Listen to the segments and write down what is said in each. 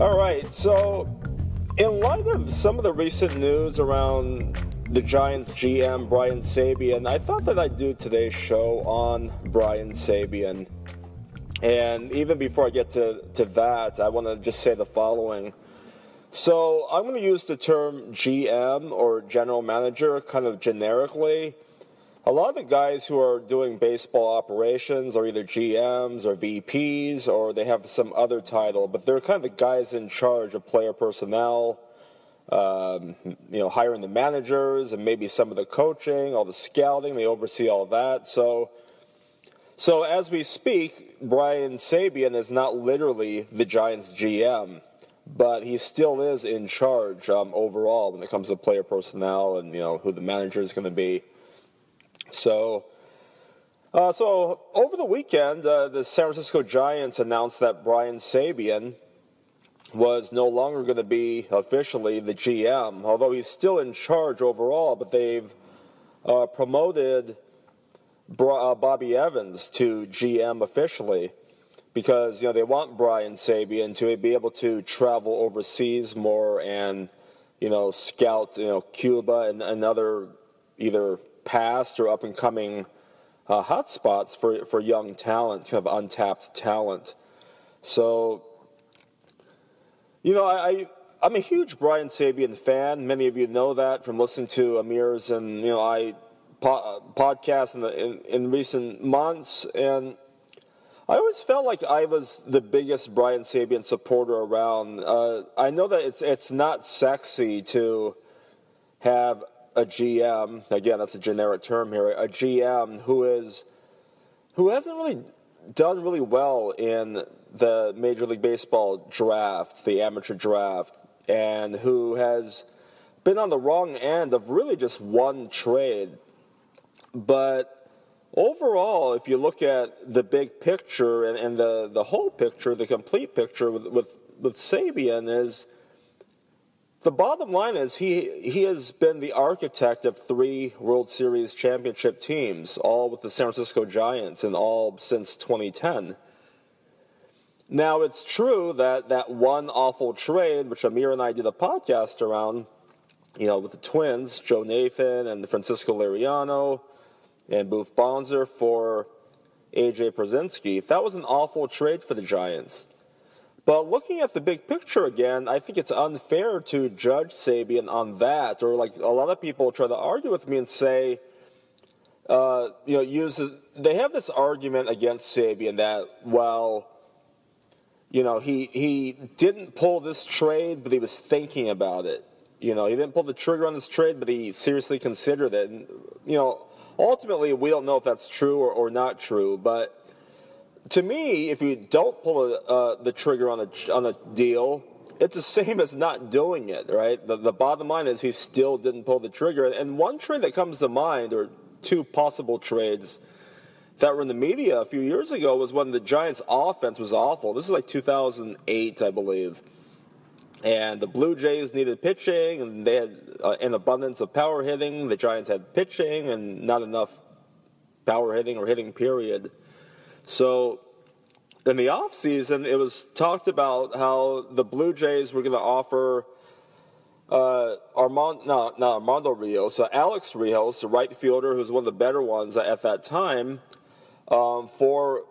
All right, so in light of some of the recent news around the Giants GM Brian Sabean, I thought that I'd do today's show on Brian Sabean. And even before I get to, to that, I want to just say the following. So I'm going to use the term GM or general manager kind of generically. A lot of the guys who are doing baseball operations are either GMs or VPs or they have some other title, but they're kind of the guys in charge of player personnel, um, you know, hiring the managers and maybe some of the coaching, all the scouting. They oversee all that. So, so as we speak, Brian Sabean is not literally the Giants GM but he still is in charge um, overall when it comes to player personnel and you know who the manager is going to be. So, uh, so over the weekend, uh, the San Francisco Giants announced that Brian Sabean was no longer going to be officially the GM, although he's still in charge overall. But they've uh, promoted uh, Bobby Evans to GM officially because you know they want Brian Sabean to be able to travel overseas more and you know scout you know Cuba and, and other either past or up and coming uh, hotspots for for young talent, kind of untapped talent. So you know I. I I'm a huge Brian Sabean fan. Many of you know that from listening to Amir's and you know I po- podcasts in, the, in, in recent months, and I always felt like I was the biggest Brian Sabean supporter around. Uh, I know that it's it's not sexy to have a GM. Again, that's a generic term here. A GM who is who hasn't really done really well in the Major League Baseball draft, the amateur draft, and who has been on the wrong end of really just one trade. But overall, if you look at the big picture and, and the, the whole picture, the complete picture with, with, with Sabean is the bottom line is he, he has been the architect of three World Series championship teams, all with the San Francisco Giants and all since 2010. Now, it's true that that one awful trade, which Amir and I did a podcast around, you know, with the twins, Joe Nathan and Francisco Liriano, and Boof Bonser for AJ Pierzynski. That was an awful trade for the Giants. But looking at the big picture again, I think it's unfair to judge Sabean on that. Or like a lot of people try to argue with me and say, uh, you know, use they have this argument against Sabean that well, you know, he he didn't pull this trade, but he was thinking about it. You know, he didn't pull the trigger on this trade, but he seriously considered it. And you know, Ultimately, we don't know if that's true or, or not true, but to me, if you don't pull a, uh, the trigger on a, on a deal, it's the same as not doing it, right? The, the bottom line is he still didn't pull the trigger. And one trade that comes to mind, or two possible trades that were in the media a few years ago, was when the Giants' offense was awful. This is like 2008, I believe. And the Blue Jays needed pitching, and they had uh, an abundance of power hitting. The Giants had pitching and not enough power hitting or hitting, period. So in the offseason, it was talked about how the Blue Jays were going to offer uh, Armando, no, Armando Rios, uh, Alex Rios, the right fielder who's one of the better ones at that time, um, for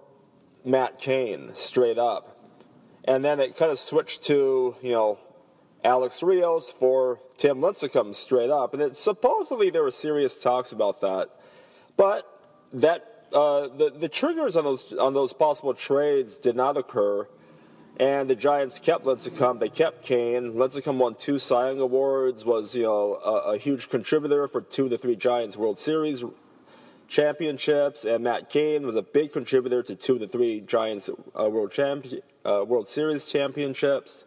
Matt Cain, straight up. And then it kind of switched to, you know, Alex Rios for Tim Lincecum straight up. And it, supposedly there were serious talks about that. But that uh, the, the triggers on those, on those possible trades did not occur. And the Giants kept Lincecum. They kept Cain. Lincecum won two Cy Young awards. Was you know a, a, huge contributor for two of the three Giants World Series championships. And Matt Cain was a big contributor to two of the three Giants uh, World Champion uh, World Series championships.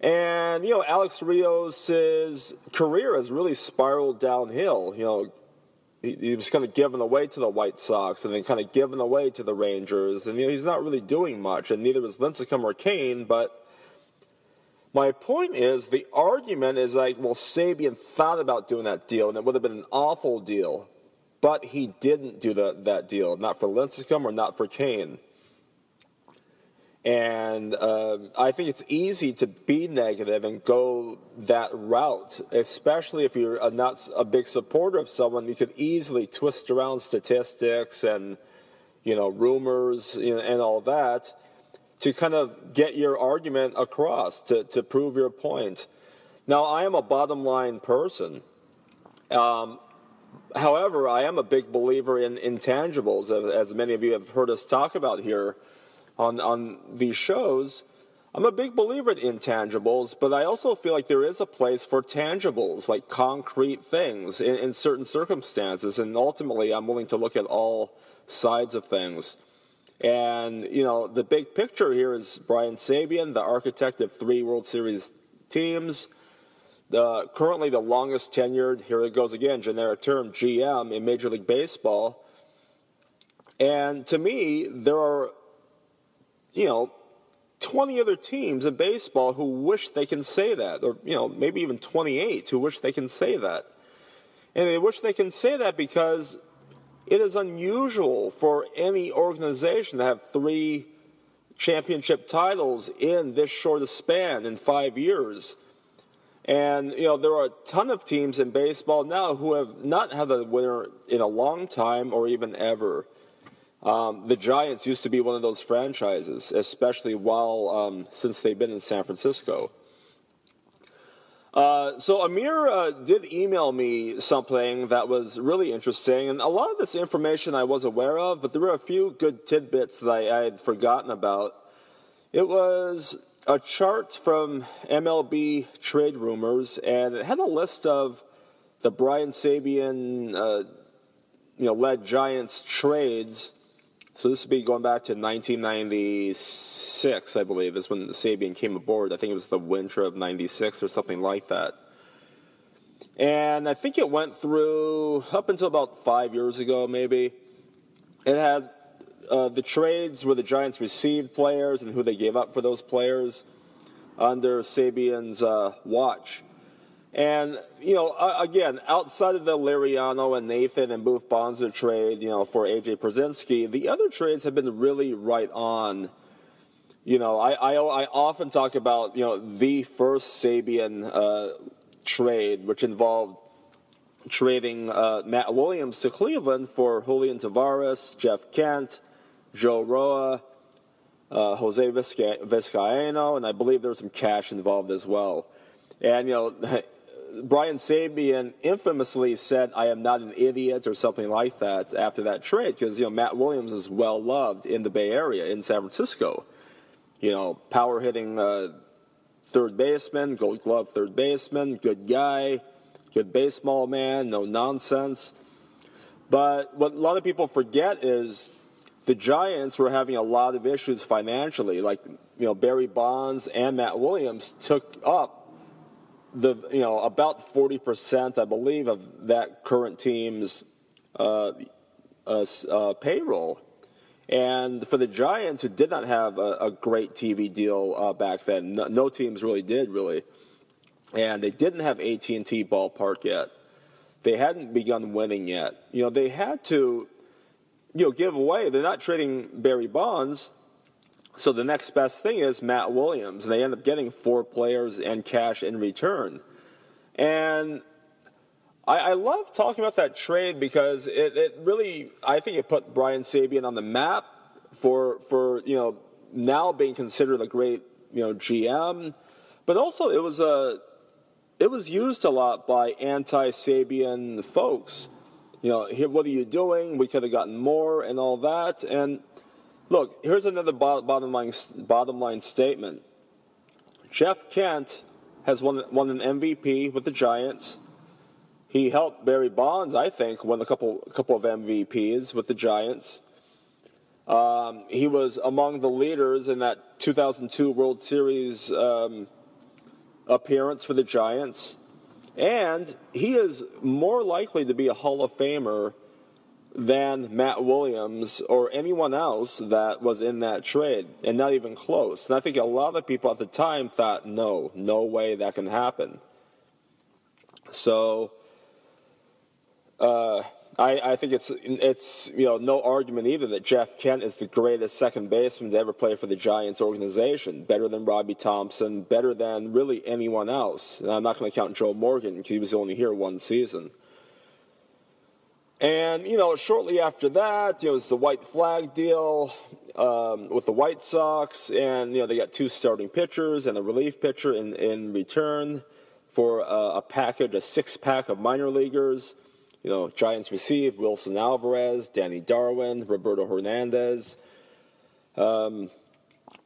And, you know, Alex Rios' career has really spiraled downhill. You know, he, was kind of given away to the White Sox and then kind of given away to the Rangers. And, you know, he's not really doing much, and neither was Lincecum or Cain. But my point is the argument is like, well, Sabean thought about doing that deal, and it would have been an awful deal. But he didn't do the, that deal, not for Lincecum or not for Cain. And um, I think it's easy to be negative and go that route, especially if you're a, not a big supporter of someone. You could easily twist around statistics and, you know, rumors you know, and all that to kind of get your argument across, to, to prove your point. Now, I am a bottom line person. Um, however, I am a big believer in intangibles, as many of you have heard us talk about here on, on these shows. I'm a big believer in intangibles, but I also feel like there is a place for tangibles, like concrete things in, in certain circumstances. And ultimately, I'm willing to look at all sides of things. And, you know, the big picture here is Brian Sabean, the architect of three World Series teams, the, currently the longest tenured, here it goes again, generic term, GM in Major League Baseball. And to me, there are you know, 20 other teams in baseball who wish they can say that, or, you know, maybe even 28 who wish they can say that. And they wish they can say that because it is unusual for any organization to have three championship titles in this short a span in five years. And, you know, there are a ton of teams in baseball now who have not had a winner in a long time or even ever. Um, the Giants used to be one of those franchises, especially while um, since they've been in San Francisco. Uh, so Amir uh, did email me something that was really interesting, and a lot of this information I was aware of, but there were a few good tidbits that I, I had forgotten about. It was a chart from MLB Trade Rumors, and it had a list of the Brian Sabean, uh, you know, led Giants trades so this would be going back to 1996, I believe, is when Sabean came aboard. I think it was the winter of 96 or something like that. And I think it went through up until about five years ago, maybe. It had uh, the trades where the Giants received players and who they gave up for those players under Sabean's uh, watch. And, you know, again, outside of the Liriano and Nathan and Boof Bonser trade, you know, for AJ Pierzynski, the other trades have been really right on. You know, I, I, I often talk about, you know, the first Sabean uh, trade, which involved trading uh, Matt Williams to Cleveland for Julian Tavarez, Jeff Kent, Joe Roa, uh, Jose Vizcaino, and I believe there was some cash involved as well. And, you know, Brian Sabean infamously said, I am not an idiot or something like that after that trade because, you know, Matt Williams is well loved in the Bay Area, in San Francisco. You know, power hitting uh, third baseman, gold glove third baseman, good guy, good baseball man, no nonsense. But what a lot of people forget is the Giants were having a lot of issues financially. Like, you know, Barry Bonds and Matt Williams took up the you know about 40% I believe of that current team's uh, uh, uh, payroll. And for the Giants, who did not have a, a great TV deal uh, back then, no, no, teams really did really, and they didn't have AT&T ballpark yet. They hadn't begun winning yet. You know, they had to, you know, give away. They're not trading Barry Bonds so the next best thing is Matt Williams. And they end up getting four players and cash in return. And I, I love talking about that trade because it, it, really, I think it put Brian Sabean on the map for, for, you know, now being considered a great, you know, GM. But also it was a, it was used a lot by anti-Sabean folks. You know, what are you doing? We could have gotten more and all that. And Look, here's another bottom line, bottom line statement. Jeff Kent has won, won an MVP with the Giants. He helped Barry Bonds, I think, win a couple, couple of MVPs with the Giants. Um, he was among the leaders in that 2002 World Series um, appearance for the Giants. And he is more likely to be a Hall of Famer than Matt Williams or anyone else that was in that trade, and not even close. And I think a lot of people at the time thought, no, no way that can happen. So, uh, I, I, think it's it's you know no argument either that Jeff Kent is the greatest second baseman to ever play for the Giants organization. Better than Robby Thompson, better than really anyone else. And I'm not going to count Joe Morgan because he was only here one season. And you know, shortly after that, you know, it was the white flag deal um, with the White Sox, and you know they got two starting pitchers and a relief pitcher in in return for uh, a package, a six pack of minor leaguers. You know, Giants received Wilson Alvarez, Danny Darwin, Roberto Hernandez. Um,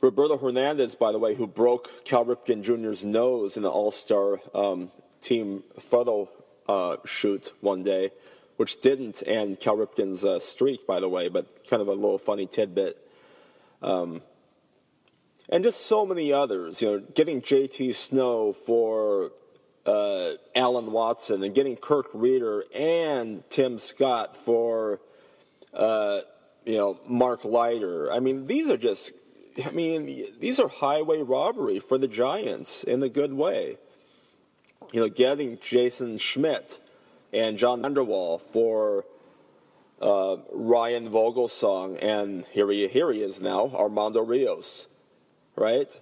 Roberto Hernandez, by the way, who broke Cal Ripken Jr.'s nose in the All Star um, team photo uh, shoot one day, which didn't end Cal Ripken's uh, streak, by the way, but kind of a little funny tidbit. Um, and just so many others, you know, getting JT Snow for uh, Allen Watson and getting Kirk Rueter and Tim Scott for, uh, you know, Mark Leiter. I mean, these are just, I mean, these are highway robbery for the Giants in a good way. You know, getting Jason Schmidt and John Vander Wal for uh, Ryan Vogelsong, and here he, here he is now, Armando Rios, right?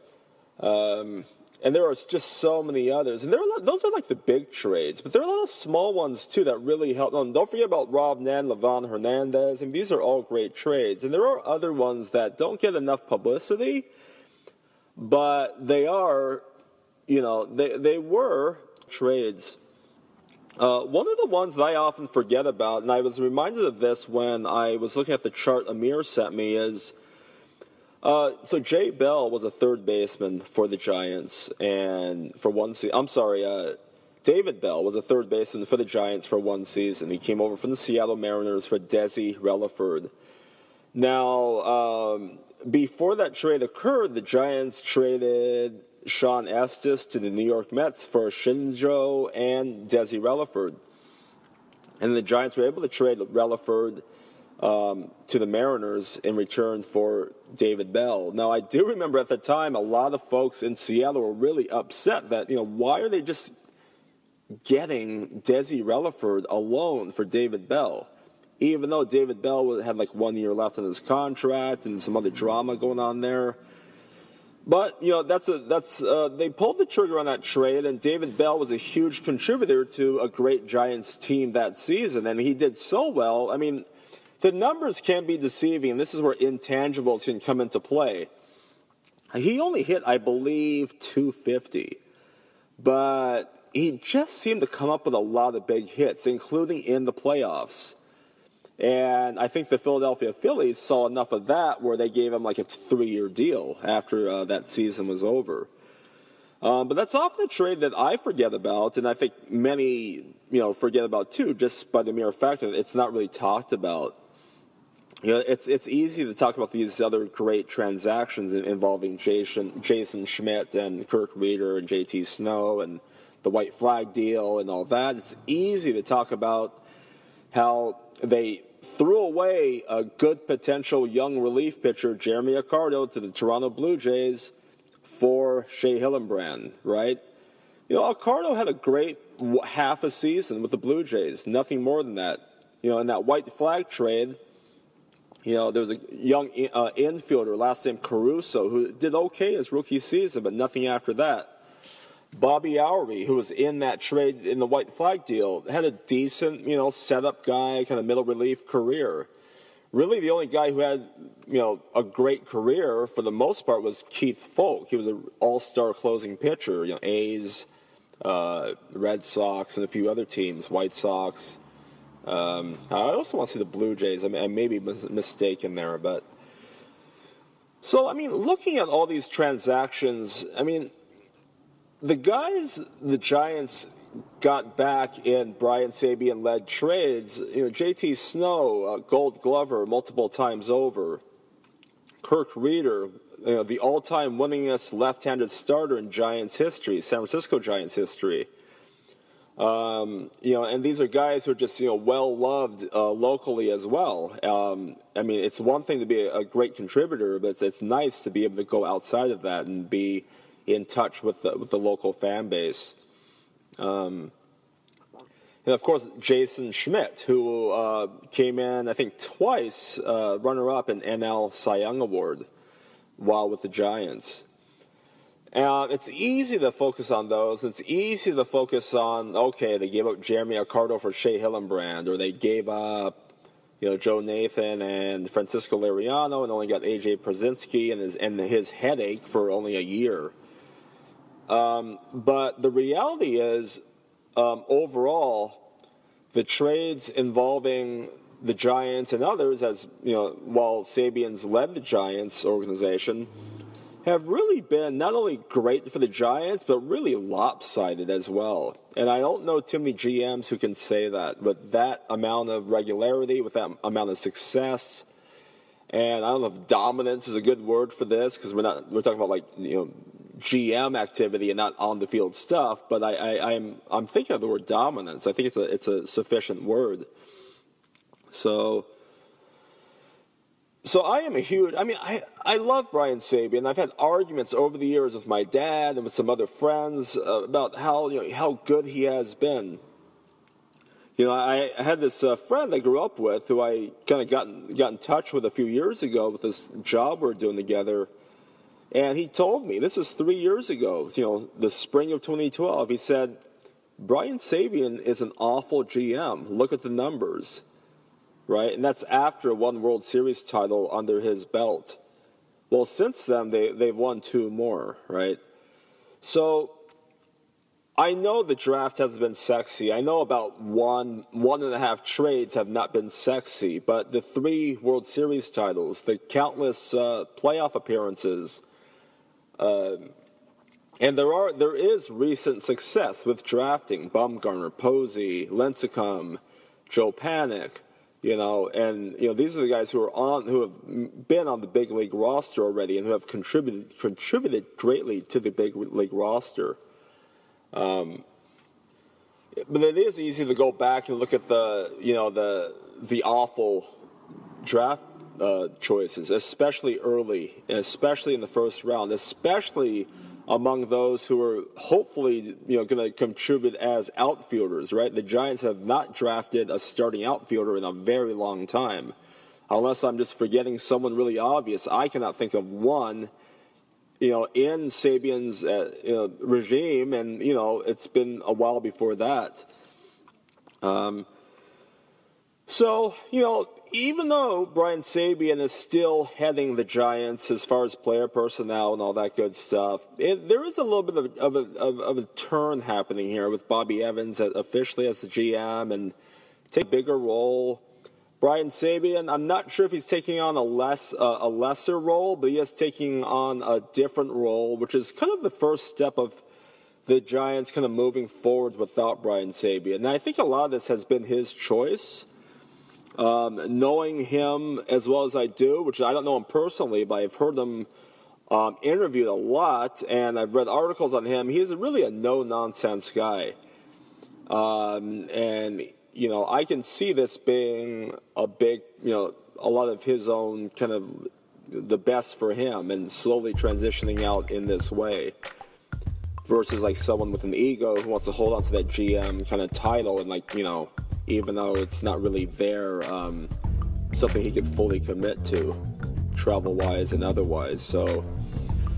Um, and there are just so many others. And there are those are like the big trades, but there are a lot of small ones too that really help. And don't forget about Rob Nen, Livan Hernandez. and these are all great trades. And there are other ones that don't get enough publicity, but they are, you know, they, they were trades. Uh, one of the ones that I often forget about, and I was reminded of this when I was looking at the chart Amir sent me, is – uh, so Jay Bell was a third baseman for the Giants, and for one season, I'm sorry, uh, David Bell was a third baseman for the Giants for one season. He came over from the Seattle Mariners for Desi Relaford. Now, um, before that trade occurred, the Giants traded Shawn Estes to the New York Mets for Shinjo and Desi Relaford. And the Giants were able to trade Relaford um, to the Mariners in return for David Bell. Now, I do remember at the time a lot of folks in Seattle were really upset that, you know, why are they just getting Desi Relaford alone for David Bell? Even though David Bell had like one year left on his contract and some other drama going on there. But you know that's a that's uh, they pulled the trigger on that trade, and David Bell was a huge contributor to a great Giants team that season, and he did so well. I mean, the numbers can be deceiving. This is where intangibles can come into play. He only hit, I believe, 250, but he just seemed to come up with a lot of big hits, including in the playoffs. And I think the Philadelphia Phillies saw enough of that where they gave him like a three year deal after uh, that season was over. Um, but that's often a trade that I forget about, and I think many, you know, forget about too, just by the mere fact that it's not really talked about you know, it's it's easy to talk about these other great transactions involving Jason Jason Schmidt and Kirk Rueter and JT Snow and the white flag deal and all that. It's easy to talk about how they threw away a good potential young relief pitcher, Jeremy Accardo, to the Toronto Blue Jays for Shea Hillenbrand, right? You know, Accardo had a great half a season with the Blue Jays, nothing more than that. You know, in that white flag trade, you know, there was a young uh, infielder, last name Caruso, who did okay his rookie season, but nothing after that. Bobby Howry, who was in that trade in the white flag deal, had a decent, you know, setup guy, kind of middle relief career. Really, the only guy who had, you know, a great career for the most part was Keith Foulke. He was an all-star closing pitcher. You know, A's, uh, Red Sox, and a few other teams, White Sox. Um, I also want to see the Blue Jays. I, I may be mis- mistaken there, but so I mean, looking at all these transactions, I mean, the guys the Giants got back in Brian Sabean led trades. You know, J.T. Snow, uh, Gold Glover, multiple times over. Kirk Rueter, you know, the all-time winningest left-handed starter in Giants history, San Francisco Giants history. Um, you know, and these are guys who are just you know well loved uh, locally as well. Um, I mean, it's one thing to be a, a great contributor, but it's, it's, nice to be able to go outside of that and be in touch with the, with the local fan base. Um, And of course, Jason Schmidt, who uh, came in, I think, twice, uh, runner up in NL Cy Young Award while with the Giants. And it's easy to focus on those. It's easy to focus on, okay, they gave up Jeremy Accardo for Shea Hillenbrand, or they gave up, you know, Joe Nathan and Francisco Liriano and only got AJ Pierzynski and his, and his headache for only a year. Um, but the reality is, um, overall, the trades involving the Giants and others, as you know, while Sabean's led the Giants organization, have really been not only great for the Giants, but really lopsided as well. And I don't know too many GMs who can say that with that amount of regularity, with that amount of success. And I don't know if dominance is a good word for this because we're not we're talking about like you know GM activity and not on the field stuff, but I, I, I'm I'm thinking of the word dominance. I think it's a it's a sufficient word. So so I am a huge. I mean, I I love Brian Sabean. I've had arguments over the years with my dad and with some other friends uh, about how you know how good he has been. You know, I, I had this uh, friend I grew up with who I kind of got got in touch with a few years ago with this job we're doing together and he told me, this is three years ago, you know, the spring of 2012, he said, Brian Sabean is an awful GM. Look at the numbers, right? And that's after one World Series title under his belt. Well, since then, they, they've won two more, right? So I know the draft hasn't been sexy. I know about one, one and a half trades have not been sexy, but the three World Series titles, the countless uh, playoff appearances, um, and there are there is recent success with drafting Bumgarner, Posey, Lincecum, Joe Panik, you know, and you know these are the guys who are on who have been on the big league roster already and who have contributed contributed greatly to the big league roster. Um, but it is easy to go back and look at the you know the the awful draft uh, choices, especially early, especially in the first round, especially among those who are hopefully you know going to contribute as outfielders. Right, the Giants have not drafted a starting outfielder in a very long time, unless I'm just forgetting someone really obvious. I cannot think of one. You know, in Sabean's uh, you know, regime, and you know, it's been a while before that. Um, so, you know, even though Brian Sabean is still heading the Giants as far as player personnel and all that good stuff, it, there is a little bit of, of, a, of, of, a turn happening here with Bobby Evans officially as the GM and take a bigger role. Brian Sabean, I'm not sure if he's taking on a less uh, a lesser role, but he is taking on a different role, which is kind of the first step of the Giants kind of moving forward without Brian Sabean. And I think a lot of this has been his choice. Um, knowing him as well as I do, which I don't know him personally, but I've heard him um, interviewed a lot, and I've read articles on him. He's really a no nonsense guy. Um, and, you know, I can see this being a big, you know, a lot of his own kind of the best for him and slowly transitioning out in this way versus like someone with an ego who wants to hold on to that GM kind of title and like, you know, even though it's not really there, um, something he could fully commit to, travel wise and otherwise. So,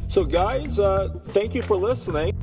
so guys, uh, thank you for listening.